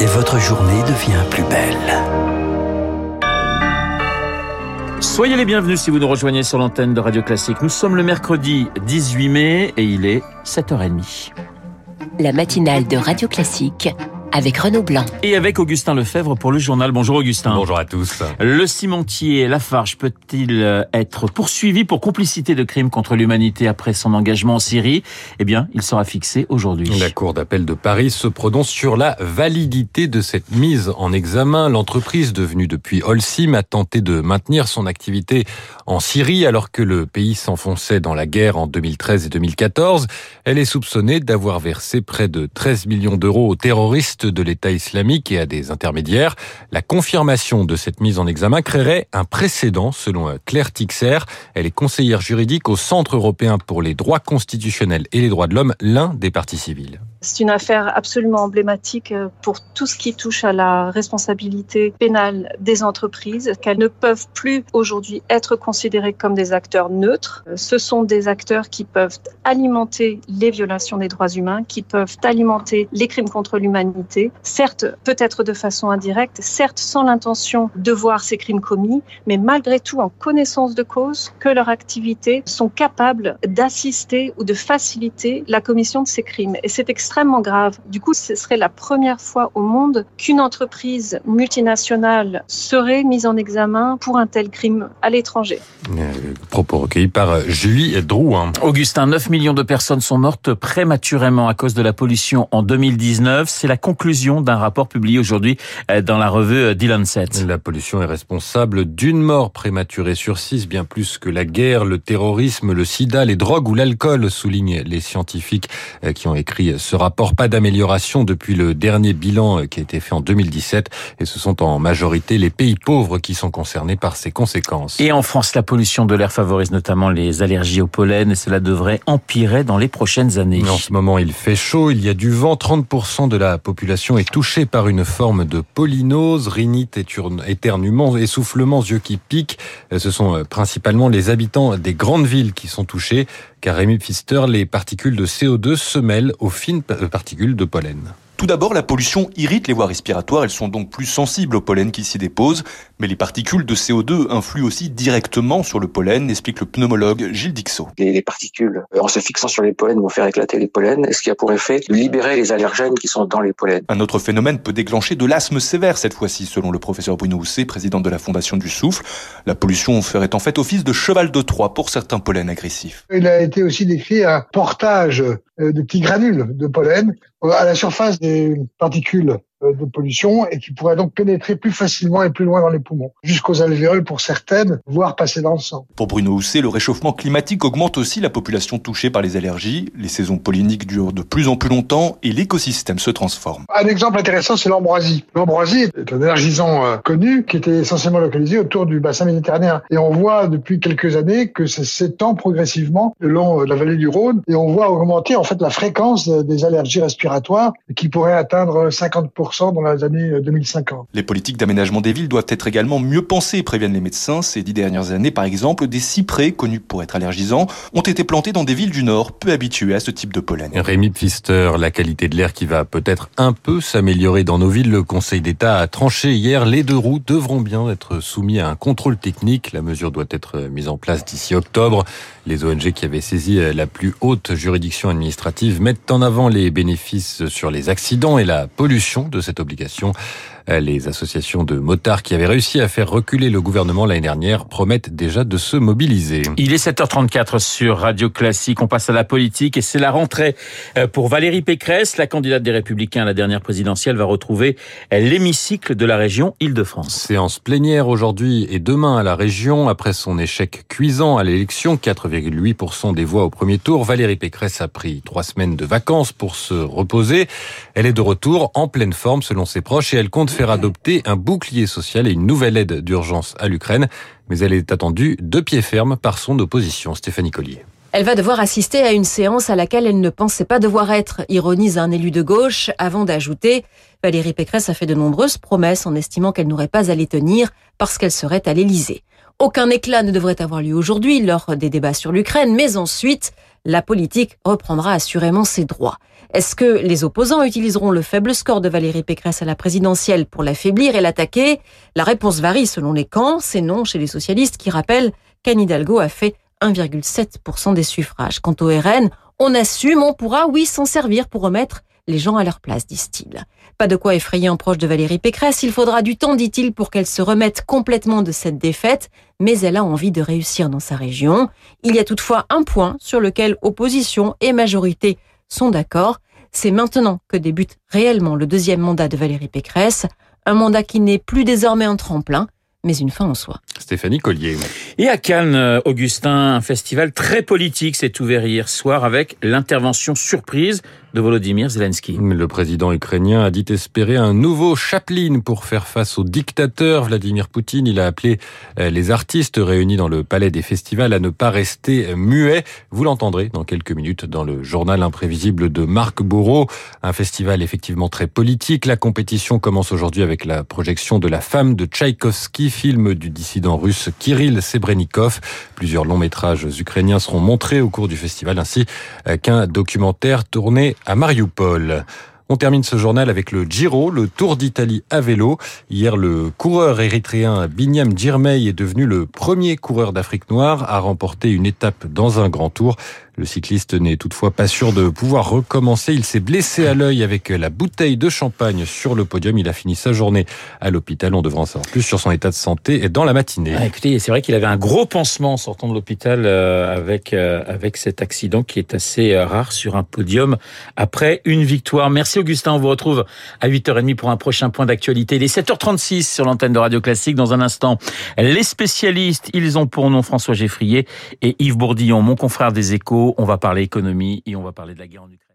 Et votre journée devient plus belle. Soyez les bienvenus si vous nous rejoignez sur l'antenne de Radio Classique. Nous sommes le mercredi 18 mai et il est 7h30. La matinale de Radio Classique avec Renaud Blanc. Et avec Augustin Lefebvre pour le journal. Bonjour Augustin. Bonjour à tous. Le cimentier Lafarge peut-il euh, être poursuivi pour complicité de crimes contre l'humanité après son engagement en Syrie? Eh bien, il sera fixé aujourd'hui. La Cour d'appel de Paris se prononce sur la validité de cette mise en examen. L'entreprise devenue depuis Holcim a tenté de maintenir son activité en Syrie alors que le pays s'enfonçait dans la guerre en 2013 et 2014. Elle est soupçonnée d'avoir versé près de 13 millions d'euros aux terroristes de l'État islamique et à des intermédiaires. La confirmation de cette mise en examen créerait un précédent, selon Claire Tixer. Elle est conseillère juridique au Centre européen pour les droits constitutionnels et les droits de l'homme, l'un des partis civils. C'est une affaire absolument emblématique pour tout ce qui touche à la responsabilité pénale des entreprises, qu'elles ne peuvent plus aujourd'hui être considérées comme des acteurs neutres. Ce sont des acteurs qui peuvent alimenter les violations des droits humains, qui peuvent alimenter les crimes contre l'humanité, certes peut-être de façon indirecte, certes sans l'intention de voir ces crimes commis, mais malgré tout en connaissance de cause que leurs activités sont capables d'assister ou de faciliter la commission de ces crimes. Et c'est extrêmement grave. Du coup, ce serait la première fois au monde qu'une entreprise multinationale serait mise en examen pour un tel crime à l'étranger. Euh, propos recueillis par Julie Drouin. Augustin, 9 millions de personnes sont mortes prématurément à cause de la pollution en 2019. C'est la conclusion d'un rapport publié aujourd'hui euh, dans la revue The Lancet. La pollution est responsable d'une mort prématurée sur six, bien plus que la guerre, le terrorisme, le sida, les drogues ou l'alcool, soulignent les scientifiques euh, qui ont écrit ce rapport. Pas d'amélioration depuis le dernier bilan qui a été fait en 2017 et ce sont en majorité les pays pauvres qui sont concernés par ces conséquences. Et en France, la pollution de l'air favorise notamment les allergies au pollen et cela devrait empirer dans les prochaines années. En ce moment, il fait chaud, il y a du vent, 30% de la population est touchée par une forme de polynose, rhinite, éternuement, essoufflement, yeux qui piquent. Ce sont principalement les habitants des grandes villes qui sont touchés, car Rémi Pfister, les particules de CO2 se mêlent aux fines particules de pollen. Tout d'abord, la pollution irrite les voies respiratoires, elles sont donc plus sensibles au pollen qui s'y dépose, mais les particules de CO2 influent aussi directement sur le pollen, explique le pneumologue Gilles Dixot. Les particules, en se fixant sur les pollens, vont faire éclater les pollens, ce qui a pour effet de libérer les allergènes qui sont dans les pollens. Un autre phénomène peut déclencher de l'asthme sévère cette fois-ci, selon le professeur Bruno Housset, président de la Fondation du Souffle. La pollution ferait en fait office de cheval de Troie pour certains pollens agressifs. Il a été aussi décrit un portage de petits granules de pollen à la surface des particules de pollution et qui pourrait donc pénétrer plus facilement et plus loin dans les poumons, jusqu'aux alvéoles pour certaines, voire passer dans le sang. Pour Bruno Housset, le réchauffement climatique augmente aussi la population touchée par les allergies, les saisons polliniques durent de plus en plus longtemps et l'écosystème se transforme. Un exemple intéressant, c'est l'ambroisie. L'ambroisie est un allergisant connu qui était essentiellement localisé autour du bassin méditerranéen. Et on voit depuis quelques années que ça s'étend progressivement le long de la vallée du Rhône et on voit augmenter en fait la fréquence des allergies respiratoires qui pourrait atteindre 50% dans les années 2050. Les politiques d'aménagement des villes doivent être également mieux pensées, préviennent les médecins. Ces dix dernières années, par exemple, des cyprès, connus pour être allergisants, ont été plantés dans des villes du Nord, peu habituées à ce type de pollen. Rémi Pfister, la qualité de l'air qui va peut-être un peu s'améliorer dans nos villes. Le Conseil d'État a tranché hier. Les deux roues devront bien être soumis à un contrôle technique. La mesure doit être mise en place d'ici octobre. Les ONG qui avaient saisi la plus haute juridiction administrative mettent en avant les bénéfices sur les accidents et la pollution de cette obligation. Les associations de motards qui avaient réussi à faire reculer le gouvernement l'année dernière promettent déjà de se mobiliser. Il est 7h34 sur Radio Classique. On passe à la politique et c'est la rentrée pour Valérie Pécresse. La candidate des Républicains à la dernière présidentielle va retrouver l'hémicycle de la région Île-de-France. Séance plénière aujourd'hui et demain à la région. Après son échec cuisant à l'élection, 4,8% des voix au premier tour, Valérie Pécresse a pris trois semaines de vacances pour se reposer. Elle est de retour en pleine forme selon ses proches et elle compte faire adopter un bouclier social et une nouvelle aide d'urgence à l'Ukraine. Mais elle est attendue de pied ferme par son opposition, Stéphanie Collier. Elle va devoir assister à une séance à laquelle elle ne pensait pas devoir être, ironise un élu de gauche, avant d'ajouter Valérie Pécresse a fait de nombreuses promesses en estimant qu'elle n'aurait pas à les tenir parce qu'elle serait à l'Élysée. Aucun éclat ne devrait avoir lieu aujourd'hui lors des débats sur l'Ukraine, mais ensuite, la politique reprendra assurément ses droits. Est-ce que les opposants utiliseront le faible score de Valérie Pécresse à la présidentielle pour l'affaiblir et l'attaquer? La réponse varie selon les camps. C'est non chez les socialistes qui rappellent qu'Anne Hidalgo a fait 1,7% des suffrages. Quant au RN, on assume, on pourra, oui, s'en servir pour remettre les gens à leur place, disent-ils. Pas de quoi effrayer un proche de Valérie Pécresse, il faudra du temps, dit-il, pour qu'elle se remette complètement de cette défaite, mais elle a envie de réussir dans sa région. Il y a toutefois un point sur lequel opposition et majorité sont d'accord, c'est maintenant que débute réellement le deuxième mandat de Valérie Pécresse, un mandat qui n'est plus désormais un tremplin, mais une fin en soi. Stéphanie Collier. Et à Cannes, Augustin, un festival très politique s'est ouvert hier soir avec l'intervention surprise de Volodymyr Zelensky. Le président ukrainien a dit espérer un nouveau Chaplin pour faire face au dictateur Vladimir Poutine. Il a appelé euh, les artistes réunis dans le palais des festivals à ne pas rester muets. Vous l'entendrez dans quelques minutes dans le journal imprévisible de Marc Bourreau. Un festival effectivement très politique. La compétition commence aujourd'hui avec la projection de La femme de Tchaïkovski, film du dissident russe Kirill Sebrenikov. Plusieurs longs métrages ukrainiens seront montrés au cours du festival ainsi euh, qu'un documentaire tourné à Mariupol. On termine ce journal avec le Giro, le Tour d'Italie à vélo. Hier, le coureur érythréen Binyam Djirmey est devenu le premier coureur d'Afrique noire à remporter une étape dans un grand tour. Le cycliste n'est toutefois pas sûr de pouvoir recommencer. Il s'est blessé à l'œil avec la bouteille de champagne sur le podium. Il a fini sa journée à l'hôpital. On devra en savoir plus sur son état de santé dans la matinée. Ah, écoutez, c'est vrai qu'il avait un gros pansement en sortant de l'hôpital euh, avec euh, avec cet accident qui est assez euh, rare sur un podium après une victoire. Merci Augustin. On vous retrouve à 8h30 pour un prochain point d'actualité. Il est 7h36 sur l'antenne de Radio Classique. Dans un instant, les spécialistes, ils ont pour nom François Geffrier et Yves Bourdillon, mon confrère des Échos on va parler économie et on va parler de la guerre en Ukraine.